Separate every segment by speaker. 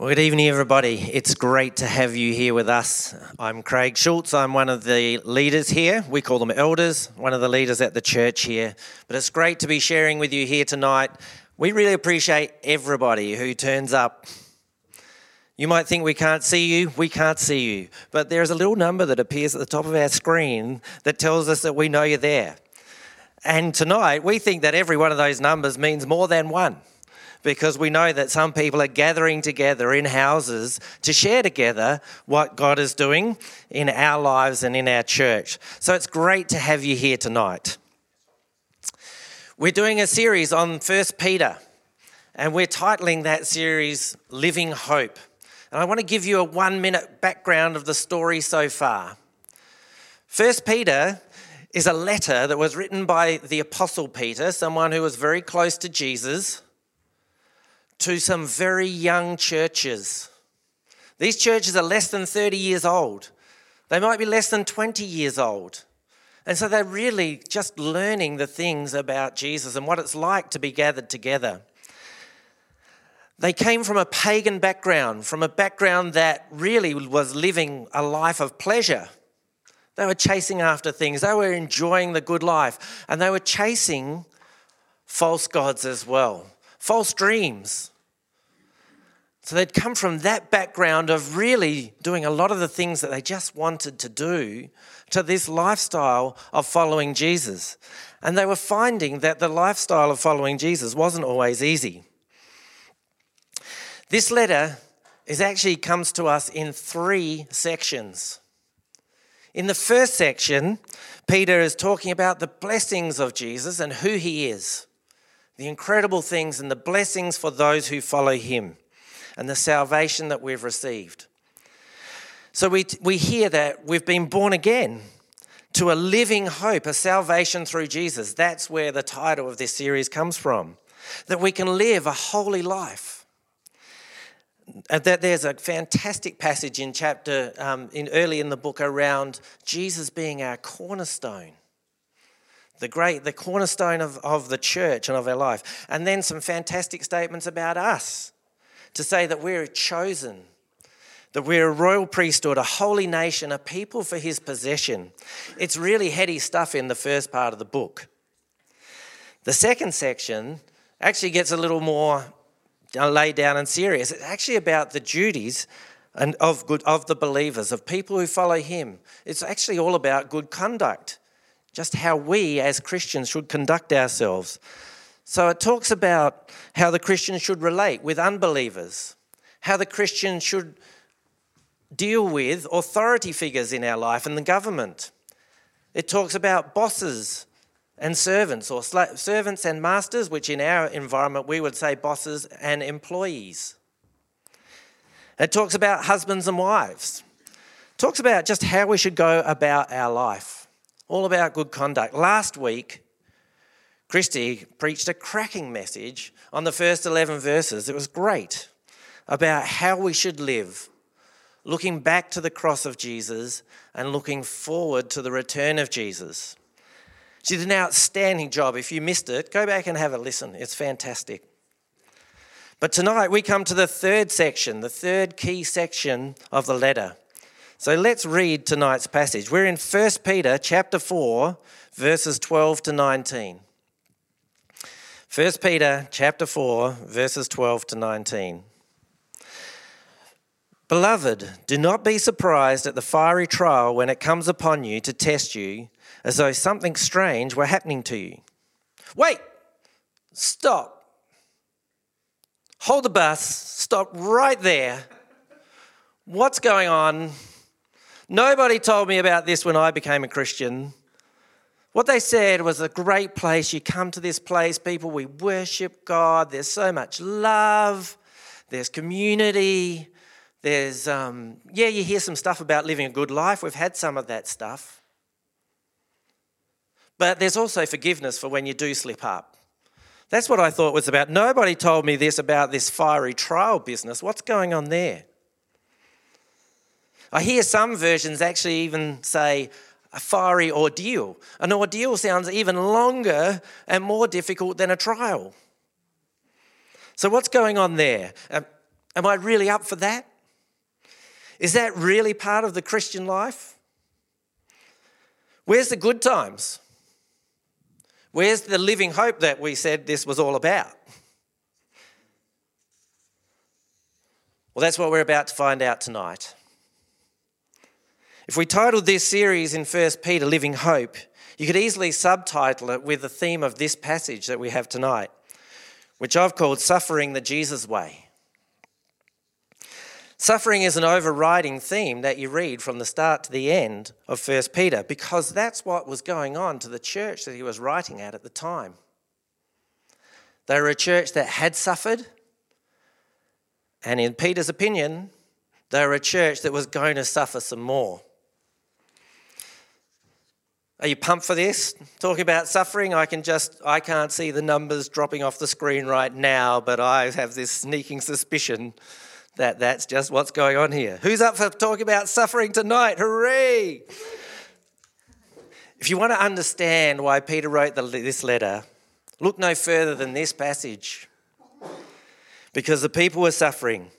Speaker 1: Well, good evening, everybody. It's great to have you here with us. I'm Craig Schultz. I'm one of the leaders here. We call them elders, one of the leaders at the church here. But it's great to be sharing with you here tonight. We really appreciate everybody who turns up. You might think we can't see you. We can't see you. But there's a little number that appears at the top of our screen that tells us that we know you're there. And tonight, we think that every one of those numbers means more than one because we know that some people are gathering together in houses to share together what God is doing in our lives and in our church. So it's great to have you here tonight. We're doing a series on First Peter, and we're titling that series Living Hope. And I want to give you a one minute background of the story so far. First Peter is a letter that was written by the Apostle Peter, someone who was very close to Jesus to some very young churches. These churches are less than 30 years old, they might be less than 20 years old. And so they're really just learning the things about Jesus and what it's like to be gathered together. They came from a pagan background, from a background that really was living a life of pleasure. They were chasing after things, they were enjoying the good life, and they were chasing false gods as well false dreams. So they'd come from that background of really doing a lot of the things that they just wanted to do to this lifestyle of following Jesus. And they were finding that the lifestyle of following Jesus wasn't always easy. This letter is actually comes to us in three sections. In the first section, Peter is talking about the blessings of Jesus and who he is the incredible things and the blessings for those who follow him, and the salvation that we've received. So we, we hear that we've been born again to a living hope, a salvation through Jesus. That's where the title of this series comes from. That we can live a holy life. That there's a fantastic passage in chapter um, in early in the book around Jesus being our cornerstone the great, the cornerstone of, of the church and of our life. And then some fantastic statements about us to say that we're chosen, that we're a royal priesthood, a holy nation, a people for his possession. It's really heady stuff in the first part of the book. The second section actually gets a little more uh, laid down and serious. It's actually about the duties and of good of the believers, of people who follow him. It's actually all about good conduct just how we as Christians should conduct ourselves. So it talks about how the Christian should relate with unbelievers, how the Christian should deal with authority figures in our life and the government. It talks about bosses and servants, or servants and masters, which in our environment we would say bosses and employees. It talks about husbands and wives. It talks about just how we should go about our life all about good conduct. Last week, Christy preached a cracking message on the first 11 verses. It was great about how we should live, looking back to the cross of Jesus and looking forward to the return of Jesus. She did an outstanding job. If you missed it, go back and have a listen. It's fantastic. But tonight we come to the third section, the third key section of the letter. So let's read tonight's passage. We're in 1 Peter chapter 4 verses 12 to 19. 1 Peter chapter 4 verses 12 to 19. Beloved, do not be surprised at the fiery trial when it comes upon you to test you as though something strange were happening to you. Wait! Stop. Hold the bus. Stop right there. What's going on? Nobody told me about this when I became a Christian. What they said was a great place. You come to this place, people, we worship God. There's so much love, there's community. There's, um, yeah, you hear some stuff about living a good life. We've had some of that stuff. But there's also forgiveness for when you do slip up. That's what I thought was about. Nobody told me this about this fiery trial business. What's going on there? I hear some versions actually even say a fiery ordeal. An ordeal sounds even longer and more difficult than a trial. So, what's going on there? A, Am I really up for that? Is that really part of the Christian life? Where's the good times? Where's the living hope that we said this was all about? Well, that's what we're about to find out tonight. If we titled this series in 1 Peter Living Hope, you could easily subtitle it with the theme of this passage that we have tonight, which I've called Suffering the Jesus Way. Suffering is an overriding theme that you read from the start to the end of 1 Peter because that's what was going on to the church that he was writing at at the time. They were a church that had suffered, and in Peter's opinion, they were a church that was going to suffer some more. Are you pumped for this? Talking about suffering, I can just I can't see the numbers dropping off the screen right now, but I have this sneaking suspicion that that's just what's going on here. Who's up for talking about suffering tonight? Hooray! If you want to understand why Peter wrote the, this letter, look no further than this passage. Because the people were suffering.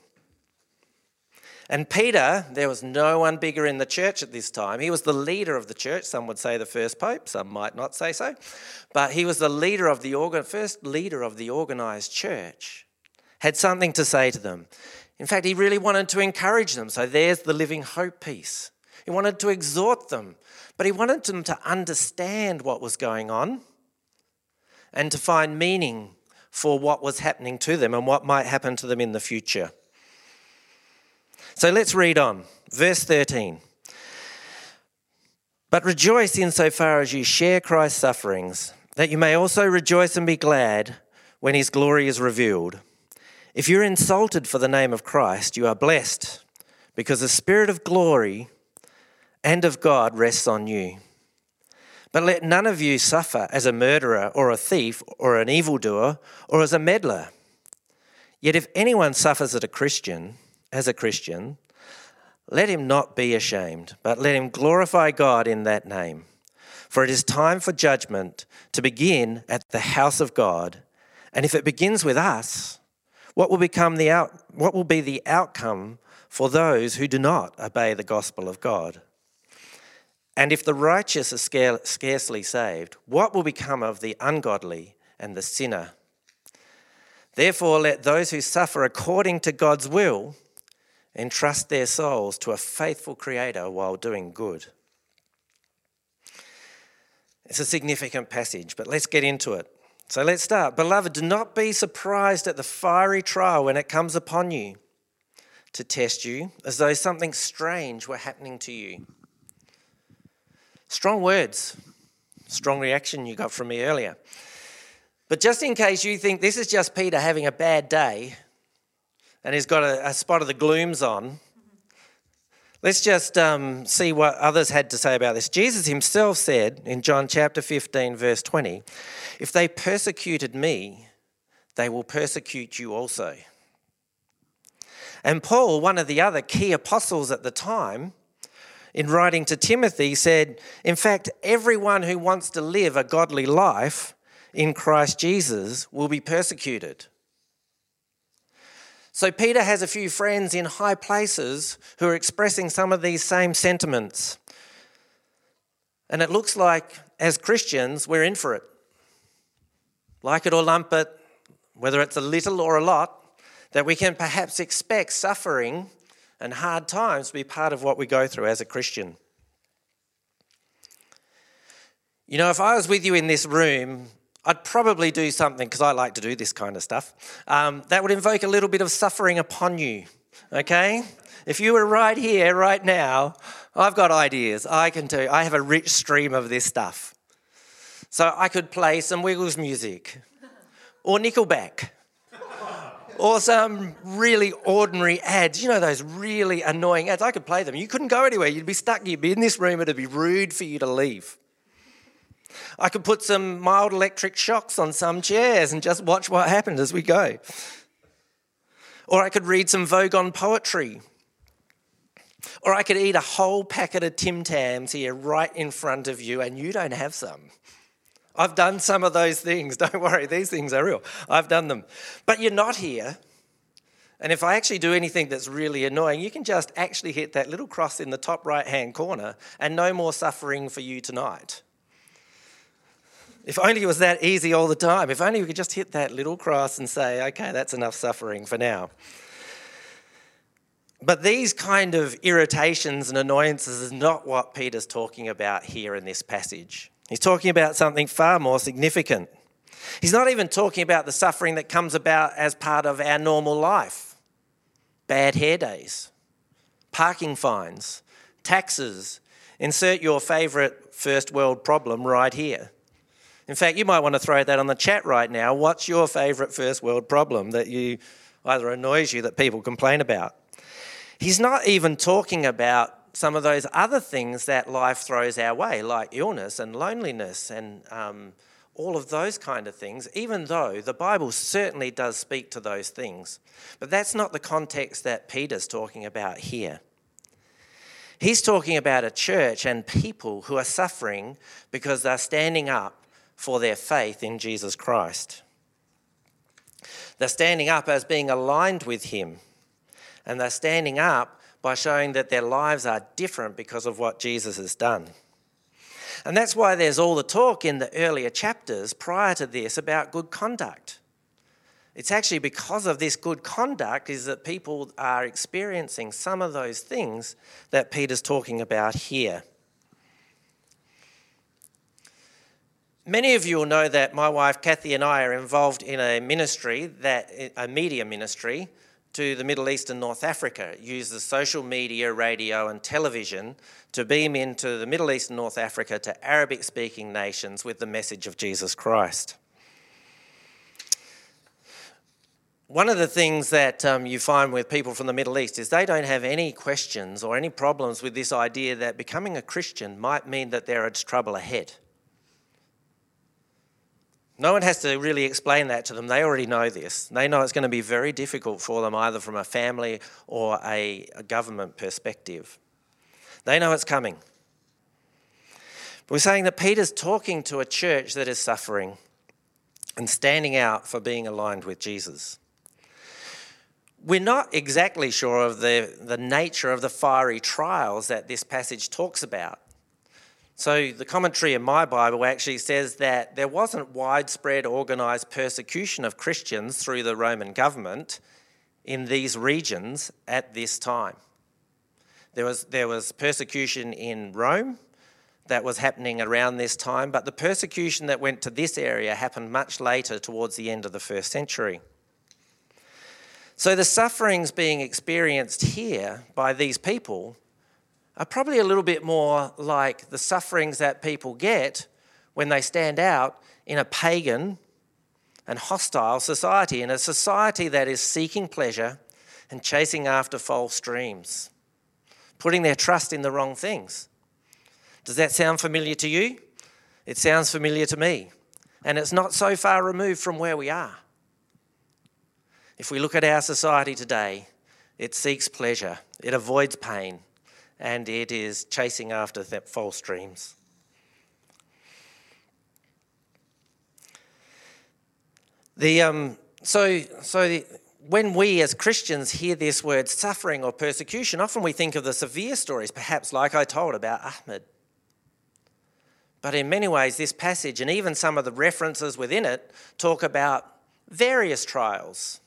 Speaker 1: And Peter, there was no one bigger in the church at this time. He was the leader of the church. Some would say the first pope, some might not say so. But he was the leader of the organ, first leader of the organized church. Had something to say to them. In fact, he really wanted to encourage them. So there's the living hope piece. He wanted to exhort them, but he wanted them to understand what was going on and to find meaning for what was happening to them and what might happen to them in the future. So let's read on. Verse 13. But rejoice insofar as you share Christ's sufferings, that you may also rejoice and be glad when his glory is revealed. If you're insulted for the name of Christ, you are blessed, because the Spirit of glory and of God rests on you. But let none of you suffer as a murderer or a thief or an evildoer or as a meddler. Yet if anyone suffers as a Christian, as a Christian, let him not be ashamed, but let him glorify God in that name. For it is time for judgment to begin at the house of God. And if it begins with us, what will become the out, what will be the outcome for those who do not obey the gospel of God? And if the righteous are scarcely saved, what will become of the ungodly and the sinner? Therefore, let those who suffer according to God's will entrust their souls to a faithful Creator while doing good. It's a significant passage, but let's get into it. So let's start. Beloved, do not be surprised at the fiery trial when it comes upon you to test you, as though something strange were happening to you. Strong words, strong reaction you got from me earlier. But just in case you think this is just Peter having a bad day, and he's got a, a spot of the glooms on. Let's just um, see what others had to say about this. Jesus himself said in John chapter 15, verse 20, If they persecuted me, they will persecute you also. And Paul, one of the other key apostles at the time, in writing to Timothy, said, In fact, everyone who wants to live a godly life in Christ Jesus will be persecuted. So Peter has a few friends in high places who are expressing some of these same sentiments. And it looks like, as Christians, we're in for it. Like it or lump it, whether it's a little or a lot, that we can perhaps expect suffering and hard times to be part of what we go through as a Christian. You know, if I was with you in this room I'd probably do something, because I like to do this kind of stuff, um, that would invoke a little bit of suffering upon you, okay? If you were right here, right now, I've got ideas. I can do, I have a rich stream of this stuff. So I could play some Wiggles music, or Nickelback, or some really ordinary ads. You know, those really annoying ads. I could play them. You couldn't go anywhere. You'd be stuck. You'd be in this room. It'd be rude for you to leave. I could put some mild electric shocks on some chairs and just watch what happened as we go. Or I could read some Vogon poetry. Or I could eat a whole packet of Tim Tams here right in front of you and you don't have some. I've done some of those things. Don't worry, these things are real. I've done them. But you're not here. And if I actually do anything that's really annoying, you can just actually hit that little cross in the top right hand corner and no more suffering for you tonight. If only it was that easy all the time. If only we could just hit that little cross and say, okay, that's enough suffering for now. But these kind of irritations and annoyances is not what Peter's talking about here in this passage. He's talking about something far more significant. He's not even talking about the suffering that comes about as part of our normal life bad hair days, parking fines, taxes. Insert your favourite first world problem right here. In fact, you might want to throw that on the chat right now. What's your favourite first world problem that you either annoys you that people complain about? He's not even talking about some of those other things that life throws our way, like illness and loneliness and um, all of those kind of things, even though the Bible certainly does speak to those things. But that's not the context that Peter's talking about here. He's talking about a church and people who are suffering because they're standing up for their faith in Jesus Christ. They're standing up as being aligned with Him, and they're standing up by showing that their lives are different because of what Jesus has done. And that's why there's all the talk in the earlier chapters prior to this about good conduct. It's actually because of this good conduct is that people are experiencing some of those things that Peter's talking about here. Many of you will know that my wife Kathy and I are involved in a ministry that a media ministry to the Middle East and North Africa. It uses social media, radio, and television to beam into the Middle East and North Africa to Arabic speaking nations with the message of Jesus Christ. One of the things that um, you find with people from the Middle East is they don't have any questions or any problems with this idea that becoming a Christian might mean that there is trouble ahead. No one has to really explain that to them. They already know this. They know it's going to be very difficult for them, either from a family or a, a government perspective. They know it's coming. We're saying that Peter's talking to a church that is suffering and standing out for being aligned with Jesus. We're not exactly sure of the, the nature of the fiery trials that this passage talks about. So, the commentary in my Bible actually says that there wasn't widespread organised persecution of Christians through the Roman government in these regions at this time. There was, there was persecution in Rome that was happening around this time, but the persecution that went to this area happened much later, towards the end of the first century. So, the sufferings being experienced here by these people are probably a little bit more like the sufferings that people get when they stand out in a pagan and hostile society, in a society that is seeking pleasure and chasing after false dreams, putting their trust in the wrong things. Does that sound familiar to you? It sounds familiar to me. And it's not so far removed from where we are. If we look at our society today, it seeks pleasure, it avoids pain, and it is chasing after false dreams. The, um, so, so when we as Christians hear this word suffering or persecution, often we think of the severe stories, perhaps like I told about Ahmed. But in many ways, this passage and even some of the references within it talk about various trials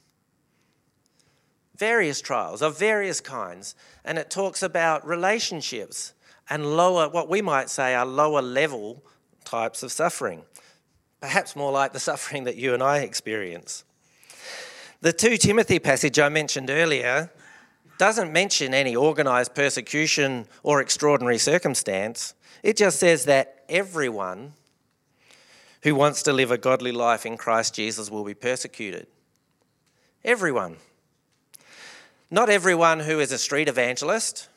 Speaker 1: various trials of various kinds, and it talks about relationships and lower, what we might say are lower level types of suffering, perhaps more like the suffering that you and I experience. The 2 Timothy passage I mentioned earlier doesn't mention any organised persecution or extraordinary circumstance. It just says that everyone who wants to live a godly life in Christ Jesus will be persecuted. Everyone. Not everyone who is a street evangelist,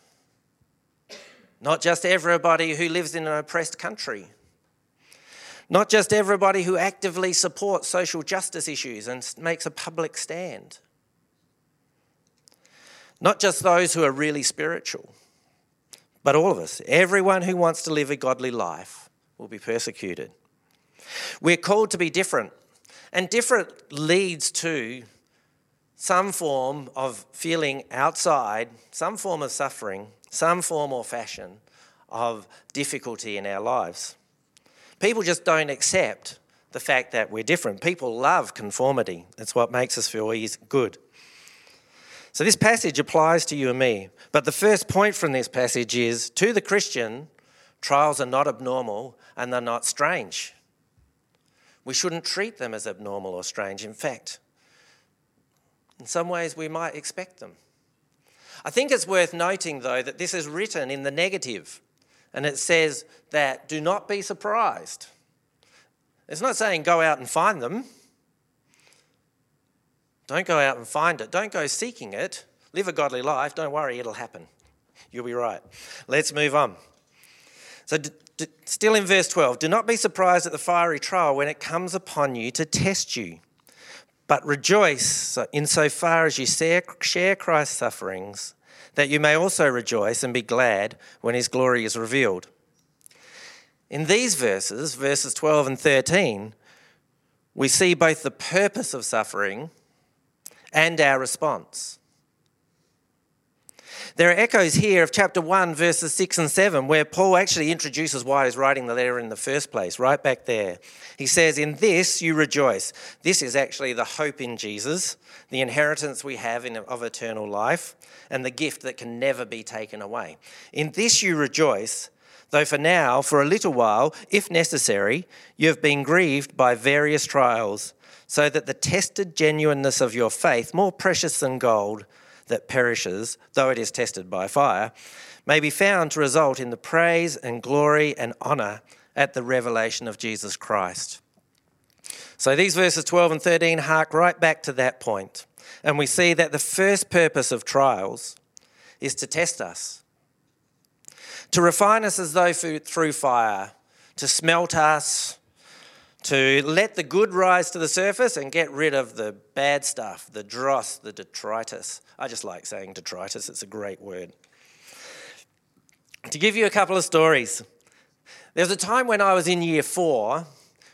Speaker 1: not just everybody who lives in an oppressed country, not just everybody who actively supports social justice issues and makes a public stand, not just those who are really spiritual, but all of us. Everyone who wants to live a godly life will be persecuted. We're called to be different, and different leads to some form of feeling outside, some form of suffering, some form or fashion of difficulty in our lives. People just don't accept the fact that we're different. People love conformity, it's what makes us feel good. So, this passage applies to you and me. But the first point from this passage is to the Christian, trials are not abnormal and they're not strange. We shouldn't treat them as abnormal or strange. In fact, in some ways, we might expect them. I think it's worth noting, though, that this is written in the negative, and it says that do not be surprised. It's not saying go out and find them. Don't go out and find it. Don't go seeking it. Live a godly life. Don't worry, it'll happen. You'll be right. Let's move on. So, d- d- still in verse 12, do not be surprised at the fiery trial when it comes upon you to test you but rejoice insofar as you share Christ's sufferings, that you may also rejoice and be glad when his glory is revealed. In these verses, verses 12 and 13, we see both the purpose of suffering and our response. There are echoes here of chapter 1, verses 6 and 7, where Paul actually introduces why he's writing the letter in the first place, right back there. He says, In this you rejoice. This is actually the hope in Jesus, the inheritance we have in, of eternal life, and the gift that can never be taken away. In this you rejoice, though for now, for a little while, if necessary, you have been grieved by various trials, so that the tested genuineness of your faith, more precious than gold, that perishes, though it is tested by fire, may be found to result in the praise and glory and honour at the revelation of Jesus Christ. So these verses 12 and 13 hark right back to that point, and we see that the first purpose of trials is to test us, to refine us as though through fire, to smelt us, to let the good rise to the surface and get rid of the bad stuff, the dross, the detritus. I just like saying detritus, it's a great word. To give you a couple of stories, there was a time when I was in year four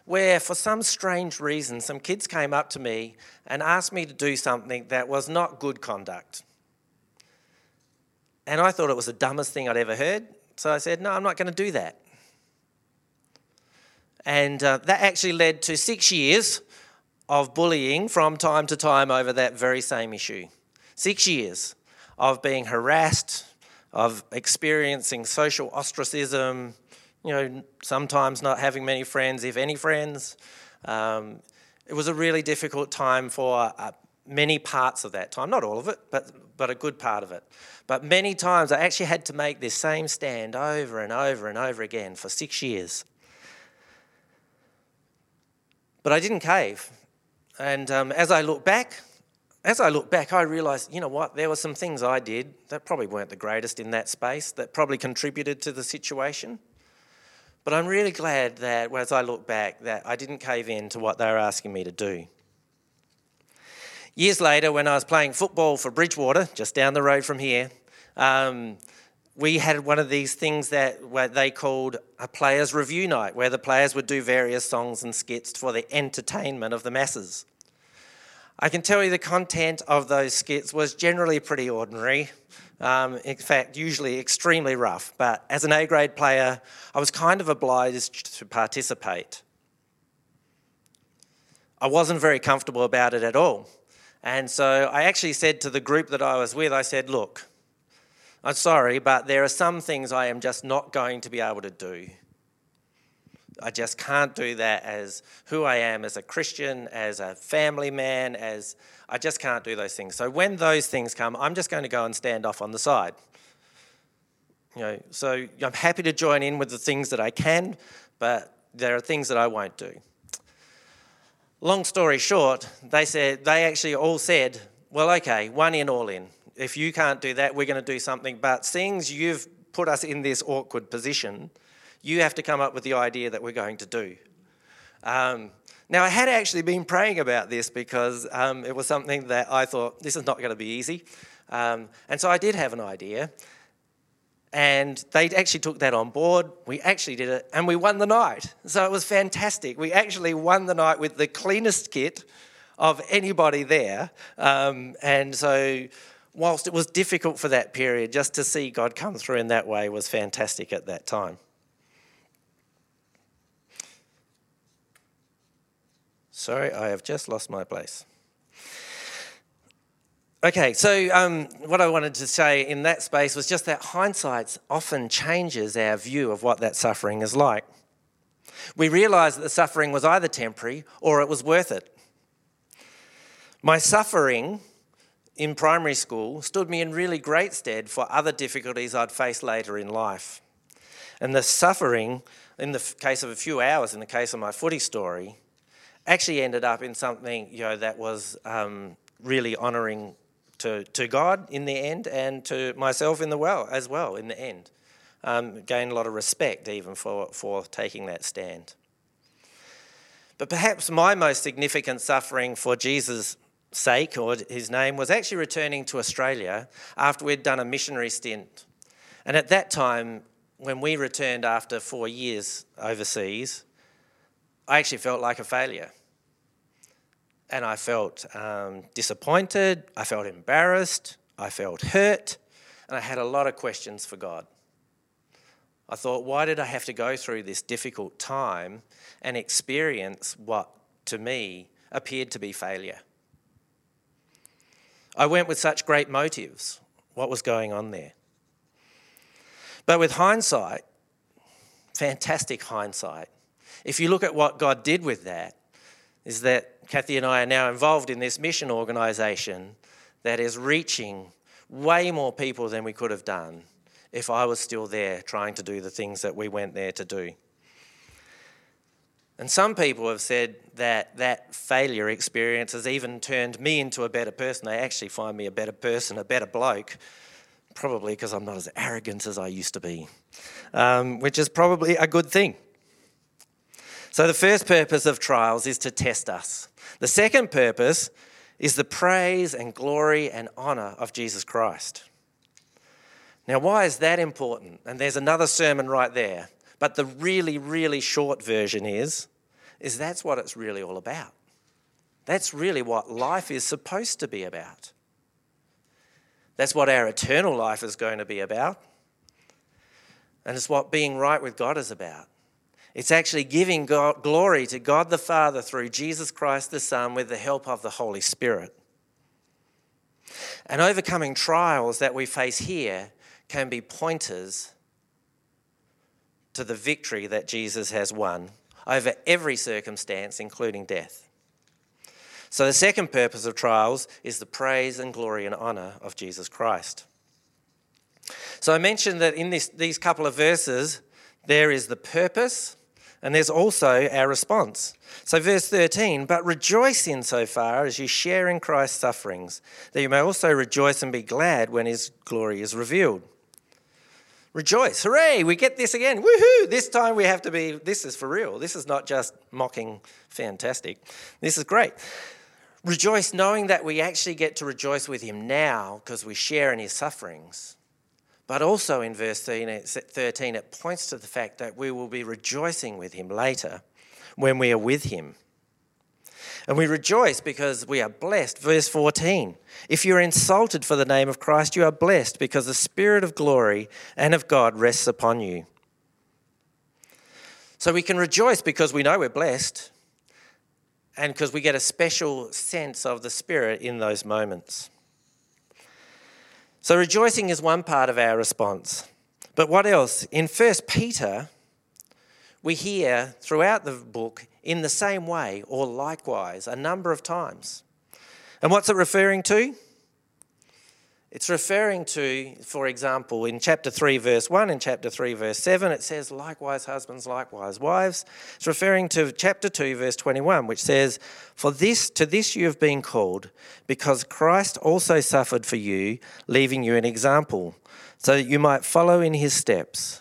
Speaker 1: where, for some strange reason, some kids came up to me and asked me to do something that was not good conduct. And I thought it was the dumbest thing I'd ever heard. So I said, No, I'm not going to do that. And uh, that actually led to six years of bullying from time to time over that very same issue. Six years of being harassed, of experiencing social ostracism, you know, sometimes not having many friends, if any friends. Um, it was a really difficult time for uh, many parts of that time, not all of it, but, but a good part of it. But many times I actually had to make this same stand over and over and over again for six years. But I didn't cave. And um, as I look back, as I look back, I realised, you know what, there were some things I did that probably weren't the greatest in that space, that probably contributed to the situation. But I'm really glad that as I look back, that I didn't cave in to what they were asking me to do. Years later, when I was playing football for Bridgewater, just down the road from here, um, we had one of these things that what they called a players' revue night, where the players would do various songs and skits for the entertainment of the masses. I can tell you the content of those skits was generally pretty ordinary. Um, in fact, usually extremely rough. But as an A grade player, I was kind of obliged to participate. I wasn't very comfortable about it at all. And so I actually said to the group that I was with, I said, look, I'm sorry, but there are some things I am just not going to be able to do. I just can't do that as who I am as a Christian, as a family man, as I just can't do those things. So when those things come, I'm just going to go and stand off on the side. You know, so I'm happy to join in with the things that I can, but there are things that I won't do. Long story short, they said they actually all said, "Well, okay, one in, all in." If you can't do that, we're going to do something. But seeing as you've put us in this awkward position, you have to come up with the idea that we're going to do. Um, now, I had actually been praying about this because um, it was something that I thought this is not going to be easy. Um, and so I did have an idea. And they actually took that on board. We actually did it and we won the night. So it was fantastic. We actually won the night with the cleanest kit of anybody there. Um, and so, whilst it was difficult for that period, just to see God come through in that way was fantastic at that time. Sorry, I have just lost my place. Okay, so um, what I wanted to say in that space was just that hindsight often changes our view of what that suffering is like. We realise that the suffering was either temporary or it was worth it. My suffering in primary school stood me in really great stead for other difficulties I'd face later in life. And the suffering, in the case of a few hours, in the case of my footy story, actually ended up in something you know, that was um, really honouring to, to God in the end and to myself in the well as well in the end. Um, gained a lot of respect even for, for taking that stand. But perhaps my most significant suffering for Jesus' sake or his name was actually returning to Australia after we'd done a missionary stint. And at that time, when we returned after four years overseas, I actually felt like a failure and I felt um, disappointed, I felt embarrassed, I felt hurt, and I had a lot of questions for God. I thought, why did I have to go through this difficult time and experience what to me appeared to be failure? I went with such great motives. What was going on there? But with hindsight, fantastic hindsight, if you look at what God did with that, is that Kathy and I are now involved in this mission organisation that is reaching way more people than we could have done if I was still there trying to do the things that we went there to do. And some people have said that that failure experience has even turned me into a better person. They actually find me a better person, a better bloke, probably because I'm not as arrogant as I used to be, um, which is probably a good thing. So, the first purpose of trials is to test us. The second purpose is the praise and glory and honor of Jesus Christ. Now, why is that important? And there's another sermon right there. But the really, really short version is, is that's what it's really all about. That's really what life is supposed to be about. That's what our eternal life is going to be about. And it's what being right with God is about. It's actually giving God, glory to God the Father through Jesus Christ the Son with the help of the Holy Spirit. And overcoming trials that we face here can be pointers to the victory that Jesus has won over every circumstance, including death. So, the second purpose of trials is the praise and glory and honour of Jesus Christ. So, I mentioned that in this, these couple of verses, there is the purpose and there's also our response. So, verse 13, but rejoice in so far as you share in Christ's sufferings, that you may also rejoice and be glad when his glory is revealed. Rejoice, hooray, we get this again, woohoo! This time we have to be, this is for real. This is not just mocking fantastic. This is great. Rejoice knowing that we actually get to rejoice with him now because we share in his sufferings. But also in verse 13, it points to the fact that we will be rejoicing with him later when we are with him. And we rejoice because we are blessed. Verse 14 If you're insulted for the name of Christ, you are blessed because the Spirit of glory and of God rests upon you. So we can rejoice because we know we're blessed and because we get a special sense of the Spirit in those moments. So rejoicing is one part of our response. But what else? In 1 Peter, we hear throughout the book in the same way or likewise a number of times. And what's it referring to? It's referring to, for example, in chapter 3, verse 1 and chapter 3, verse 7, it says, likewise, husbands, likewise, wives. It's referring to chapter 2, verse 21, which says, For this, to this you have been called, because Christ also suffered for you, leaving you an example, so that you might follow in his steps.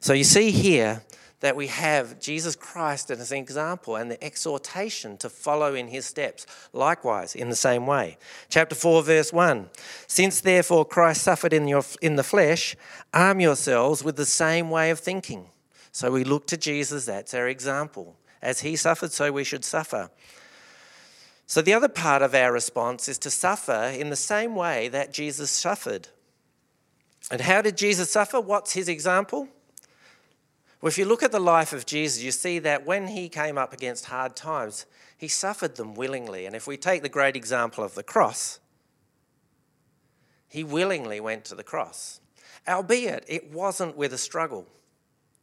Speaker 1: So you see here that we have Jesus Christ as an example and the exhortation to follow in his steps. Likewise, in the same way. Chapter 4, verse 1 Since therefore Christ suffered in, your, in the flesh, arm yourselves with the same way of thinking. So we look to Jesus, that's our example, As he suffered, so we should suffer. So, the other part of our response is to suffer in the same way that Jesus suffered. And how did Jesus suffer? What's his example? Well, if you look at the life of Jesus, you see that when he came up against hard times, he suffered them willingly. And if we take the great example of the cross, he willingly went to the cross, albeit it wasn't with a struggle.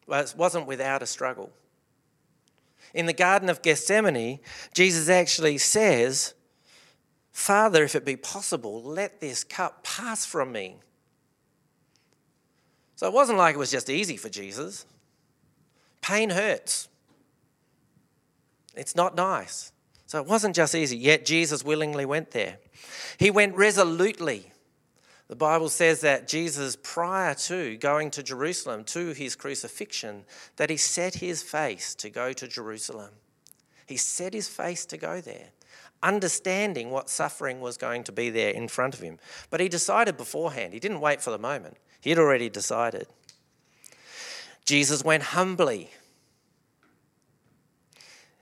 Speaker 1: Well, it wasn't without a struggle. In the Garden of Gethsemane, Jesus actually says, Father, if it be possible, let this cup pass from me. So it wasn't like it was just easy for Jesus. Pain hurts. It's not nice. So it wasn't just easy, yet Jesus willingly went there. He went resolutely. The Bible says that Jesus, prior to going to Jerusalem, to his crucifixion, that he set his face to go to Jerusalem. He set his face to go there, understanding what suffering was going to be there in front of him. But he decided beforehand. He didn't wait for the moment, he had already decided. Jesus went humbly.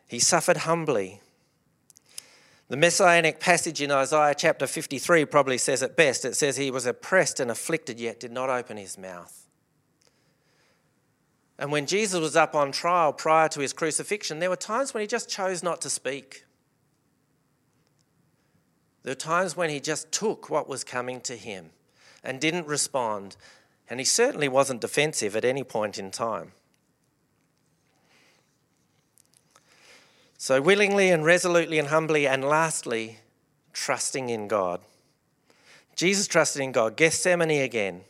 Speaker 1: He suffered humbly. The messianic passage in Isaiah chapter 53 probably says it best. It says, He was oppressed and afflicted, yet did not open his mouth. And when Jesus was up on trial prior to his crucifixion, there were times when he just chose not to speak. There were times when he just took what was coming to him and didn't respond and he certainly wasn't defensive at any point in time. So, willingly and resolutely and humbly, and lastly, trusting in God. Jesus trusted in God. Gethsemane again.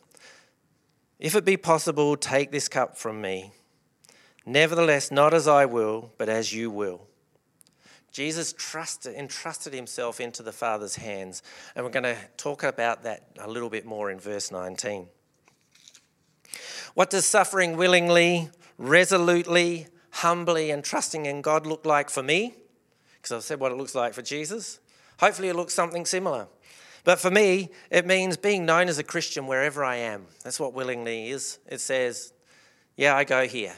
Speaker 1: If it be possible, take this cup from me. Nevertheless, not as I will, but as you will. Jesus trusted, entrusted himself into the Father's hands. And we're going to talk about that a little bit more in verse 19. What does suffering willingly, resolutely, humbly, and trusting in God look like for me? Because I've said what it looks like for Jesus. Hopefully, it looks something similar. But for me, it means being known as a Christian wherever I am. That's what willingly is. It says, yeah, I go here.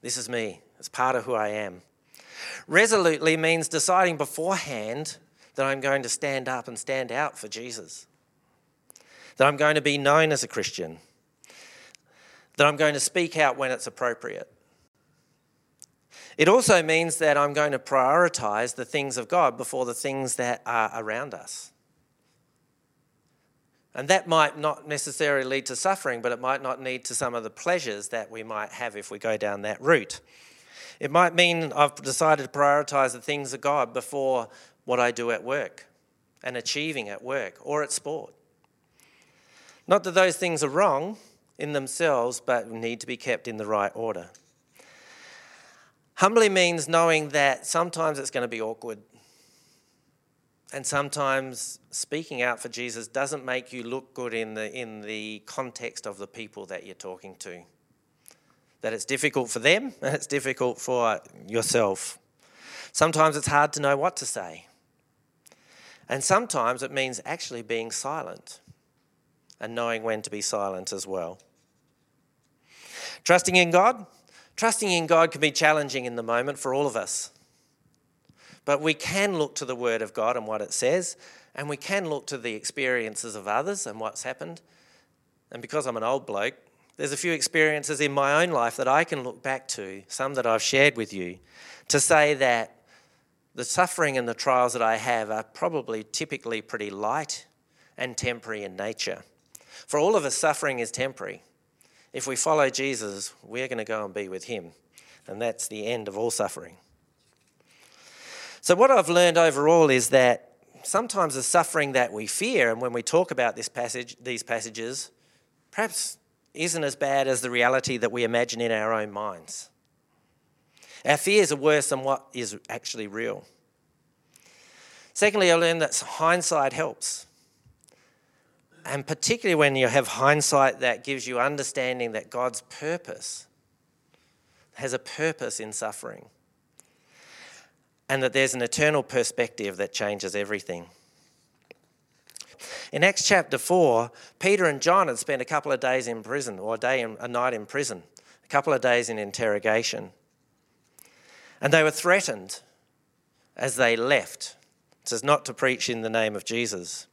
Speaker 1: This is me. It's part of who I am. Resolutely means deciding beforehand that I'm going to stand up and stand out for Jesus, that I'm going to be known as a Christian that I'm going to speak out when it's appropriate. It also means that I'm going to prioritize the things of God before the things that are around us. And that might not necessarily lead to suffering, but it might not lead to some of the pleasures that we might have if we go down that route. It might mean I've decided to prioritize the things of God before what I do at work and achieving at work or at sport. Not that those things are wrong, in themselves, but need to be kept in the right order. Humbly means knowing that sometimes it's going to be awkward. And sometimes speaking out for Jesus doesn't make you look good in the, in the context of the people that you're talking to. That it's difficult for them and it's difficult for yourself. Sometimes it's hard to know what to say. And sometimes it means actually being silent and knowing when to be silent as well. Trusting in God? Trusting in God can be challenging in the moment for all of us. But we can look to the Word of God and what it says, and we can look to the experiences of others and what's happened. And because I'm an old bloke, there's a few experiences in my own life that I can look back to, some that I've shared with you, to say that the suffering and the trials that I have are probably typically pretty light and temporary in nature. For all of us, suffering is temporary. If we follow Jesus, we're going to go and be with him. And that's the end of all suffering. So, what I've learned overall is that sometimes the suffering that we fear, and when we talk about this passage, these passages, perhaps isn't as bad as the reality that we imagine in our own minds. Our fears are worse than what is actually real. Secondly, I learned that hindsight helps and particularly when you have hindsight that gives you understanding that God's purpose has a purpose in suffering and that there's an eternal perspective that changes everything. In Acts chapter 4, Peter and John had spent a couple of days in prison, or a day and a night in prison, a couple of days in interrogation. And they were threatened as they left. It says not to preach in the name of Jesus.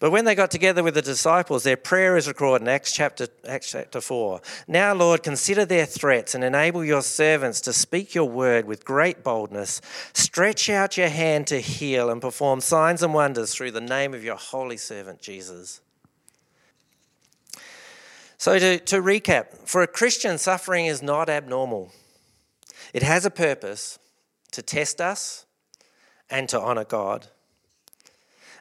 Speaker 1: But when they got together with the disciples, their prayer is recorded in Acts chapter, Acts chapter 4. Now, Lord, consider their threats and enable your servants to speak your word with great boldness. Stretch out your hand to heal and perform signs and wonders through the name of your holy servant Jesus. So, to, to recap, for a Christian, suffering is not abnormal. It has a purpose to test us and to honour God.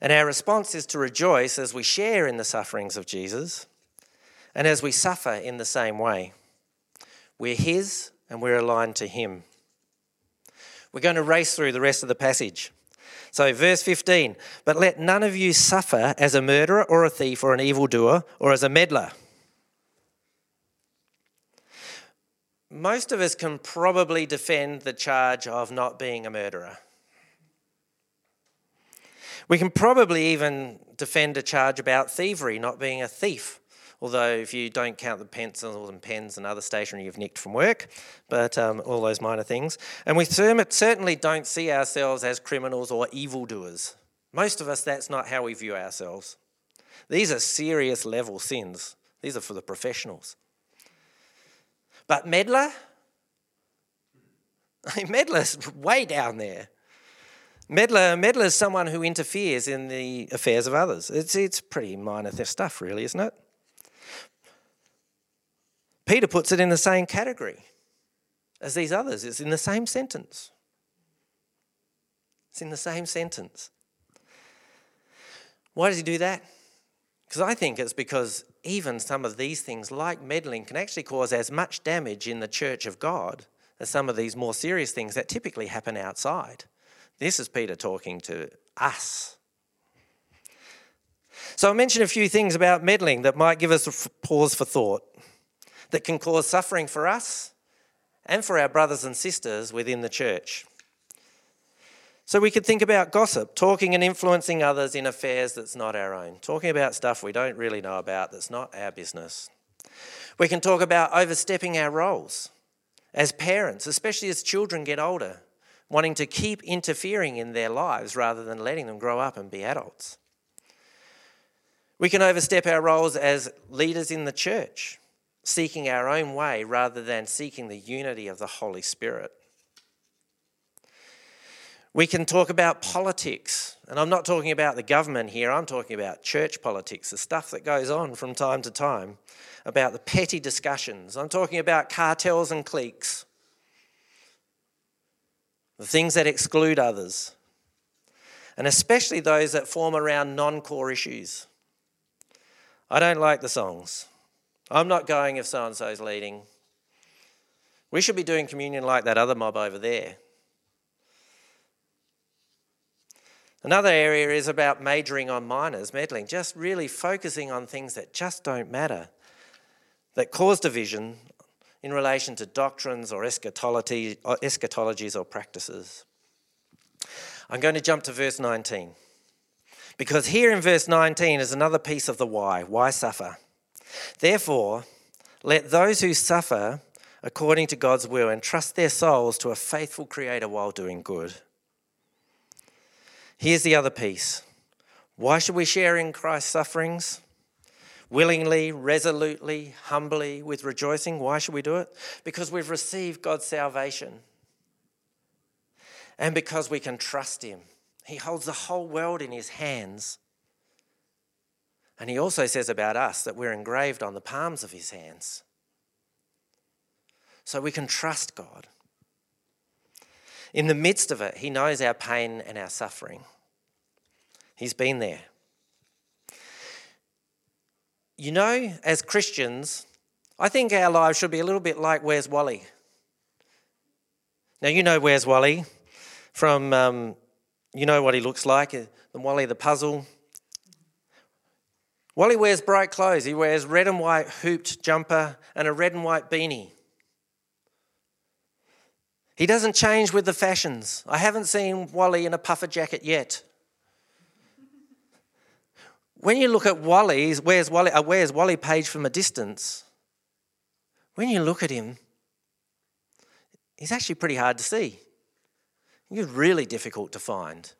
Speaker 1: And our response is to rejoice as we share in the sufferings of Jesus and as we suffer in the same way. We're His and we're aligned to Him. We're going to race through the rest of the passage. So, verse 15, but let none of you suffer as a murderer or a thief or an evildoer or as a meddler. Most of us can probably defend the charge of not being a murderer. We can probably even defend a charge about thievery, not being a thief. Although, if you don't count the pencils and pens and other stationery you've nicked from work, but um, all those minor things. And we certainly don't see ourselves as criminals or evildoers. Most of us, that's not how we view ourselves. These are serious level sins, these are for the professionals. But meddler? Meddler's way down there. Meddler, meddler is someone who interferes in the affairs of others. It's, it's pretty minor theft stuff, really, isn't it? Peter puts it in the same category as these others. It's in the same sentence. It's in the same sentence. Why does he do that? Because I think it's because even some of these things, like meddling, can actually cause as much damage in the church of God as some of these more serious things that typically happen outside. This is Peter talking to us. So I mentioned a few things about meddling that might give us a pause for thought, that can cause suffering for us and for our brothers and sisters within the church. So we could think about gossip, talking and influencing others in affairs that's not our own, talking about stuff we don't really know about that's not our business. We can talk about overstepping our roles as parents, especially as children get older wanting to keep interfering in their lives rather than letting them grow up and be adults. We can overstep our roles as leaders in the church, seeking our own way rather than seeking the unity of the Holy Spirit. We can talk about politics, and I'm not talking about the government here, I'm talking about church politics, the stuff that goes on from time to time, about the petty discussions. I'm talking about cartels and cliques the things that exclude others, and especially those that form around non core issues. I don't like the songs. I'm not going if so and so is leading. We should be doing communion like that other mob over there. Another area is about majoring on minors, meddling, just really focusing on things that just don't matter, that cause division in relation to doctrines or eschatology, or eschatologies or practices. I'm going to jump to verse 19. Because here in verse 19 is another piece of the why. Why suffer? Therefore, let those who suffer according to God's will entrust their souls to a faithful Creator while doing good. Here's the other piece. Why should we share in Christ's sufferings? Willingly, resolutely, humbly, with rejoicing. Why should we do it? Because we've received God's salvation and because we can trust Him. He holds the whole world in His hands. And He also says about us that we're engraved on the palms of His hands. So we can trust God. In the midst of it, He knows our pain and our suffering. He's been there. You know, as Christians, I think our lives should be a little bit like Where's Wally? Now, you know Where's Wally from, um, you know what he looks like, uh, the Wally the puzzle. Wally wears bright clothes. He wears red and white hooped jumper and a red and white beanie. He doesn't change with the fashions. I haven't seen Wally in a puffer jacket yet when you look at Wally's, where's Wally, uh, where's Wally page from a distance, when you look at him, he's actually pretty hard to see. He's really difficult to find.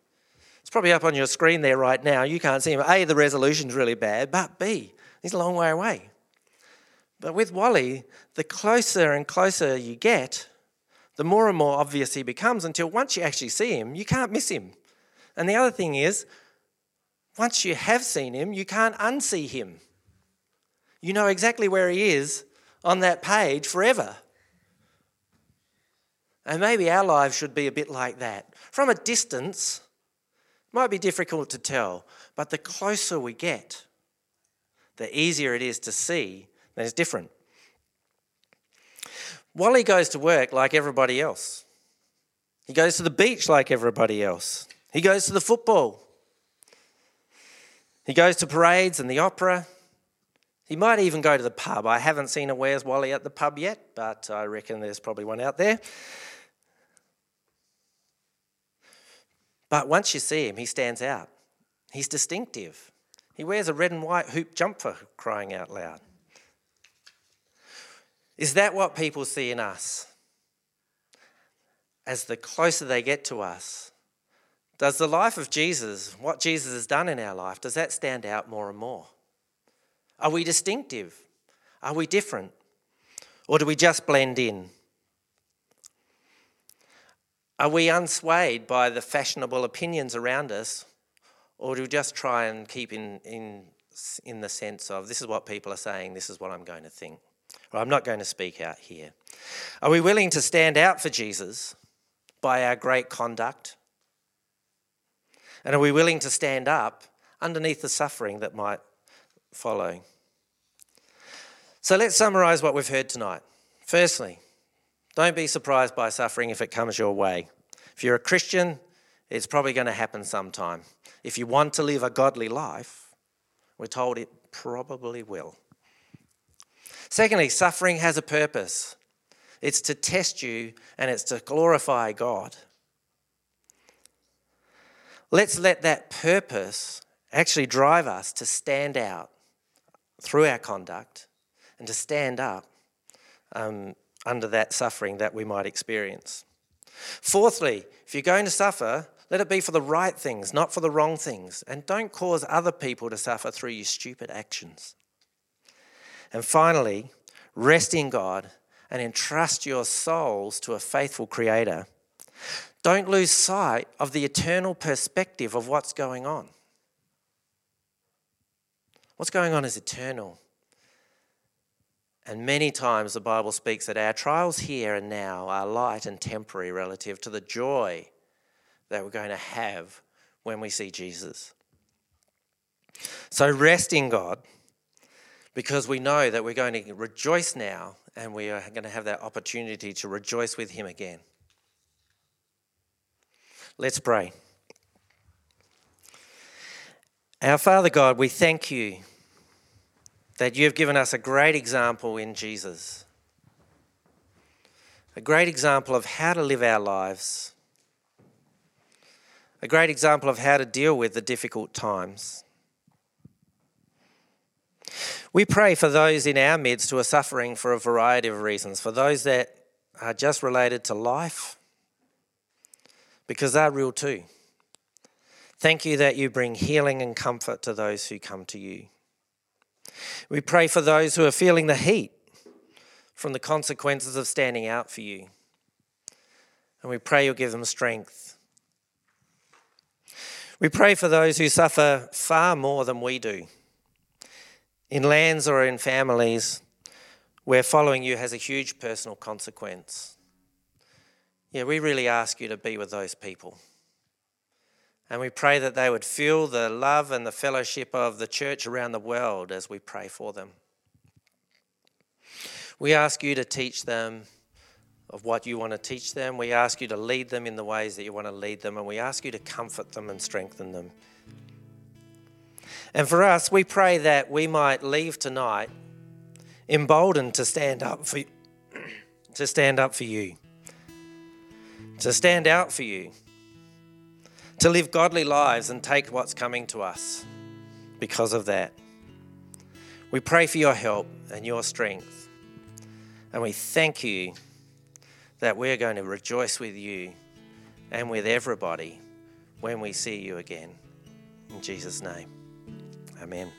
Speaker 1: It's probably up on your screen there right now. You can't see him. A, the resolution's really bad, but B, he's a long way away. But with Wally, the closer and closer you get, the more and more obvious he becomes until once you actually see him, you can't miss him. And the other thing is, once you have seen him, you can't unsee him. You know exactly where he is on that page forever. And maybe our lives should be a bit like that. From a distance, it might be difficult to tell, but the closer we get, the easier it is to see that it's different. Wally goes to work like everybody else. He goes to the beach like everybody else. He goes to the football. He goes to parades and the opera. He might even go to the pub. I haven't seen a Where's Wally at the pub yet, but I reckon there's probably one out there. But once you see him, he stands out. He's distinctive. He wears a red and white hoop jumper, crying out loud. Is that what people see in us? As the closer they get to us, does the life of Jesus, what Jesus has done in our life, does that stand out more and more? Are we distinctive? Are we different? Or do we just blend in? Are we unswayed by the fashionable opinions around us, or do we just try and keep in, in, in the sense of this is what people are saying, this is what I'm going to think? Or I'm not going to speak out here. Are we willing to stand out for Jesus by our great conduct? And are we willing to stand up underneath the suffering that might follow? So let's summarize what we've heard tonight. Firstly, don't be surprised by suffering if it comes your way. If you're a Christian, it's probably going to happen sometime. If you want to live a godly life, we're told it probably will. Secondly, suffering has a purpose it's to test you and it's to glorify God. Let's let that purpose actually drive us to stand out through our conduct and to stand up um, under that suffering that we might experience. Fourthly, if you're going to suffer, let it be for the right things, not for the wrong things. And don't cause other people to suffer through your stupid actions. And finally, rest in God and entrust your souls to a faithful Creator. Don't lose sight of the eternal perspective of what's going on. What's going on is eternal. And many times the Bible speaks that our trials here and now are light and temporary relative to the joy that we're going to have when we see Jesus. So rest in God because we know that we're going to rejoice now and we are going to have that opportunity to rejoice with Him again. Let's pray. Our Father God, we thank you that you have given us a great example in Jesus. A great example of how to live our lives. A great example of how to deal with the difficult times. We pray for those in our midst who are suffering for a variety of reasons, for those that are just related to life, because they're real too. Thank you that you bring healing and comfort to those who come to you. We pray for those who are feeling the heat from the consequences of standing out for you. And we pray you'll give them strength. We pray for those who suffer far more than we do, in lands or in families where following you has a huge personal consequence. Yeah, we really ask you to be with those people. And we pray that they would feel the love and the fellowship of the church around the world as we pray for them. We ask you to teach them of what you want to teach them. We ask you to lead them in the ways that you want to lead them. And we ask you to comfort them and strengthen them. And for us, we pray that we might leave tonight emboldened to stand up for to stand up for you. To stand out for you to live godly lives and take what's coming to us because of that. We pray for your help and your strength. And we thank you that we're going to rejoice with you and with everybody when we see you again. In Jesus' name, amen.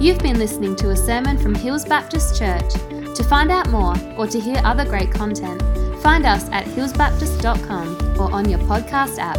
Speaker 2: You've been listening to a sermon from Hills Baptist Church. To find out more or to hear other great content, find us at hillsbaptist.com or on your podcast app.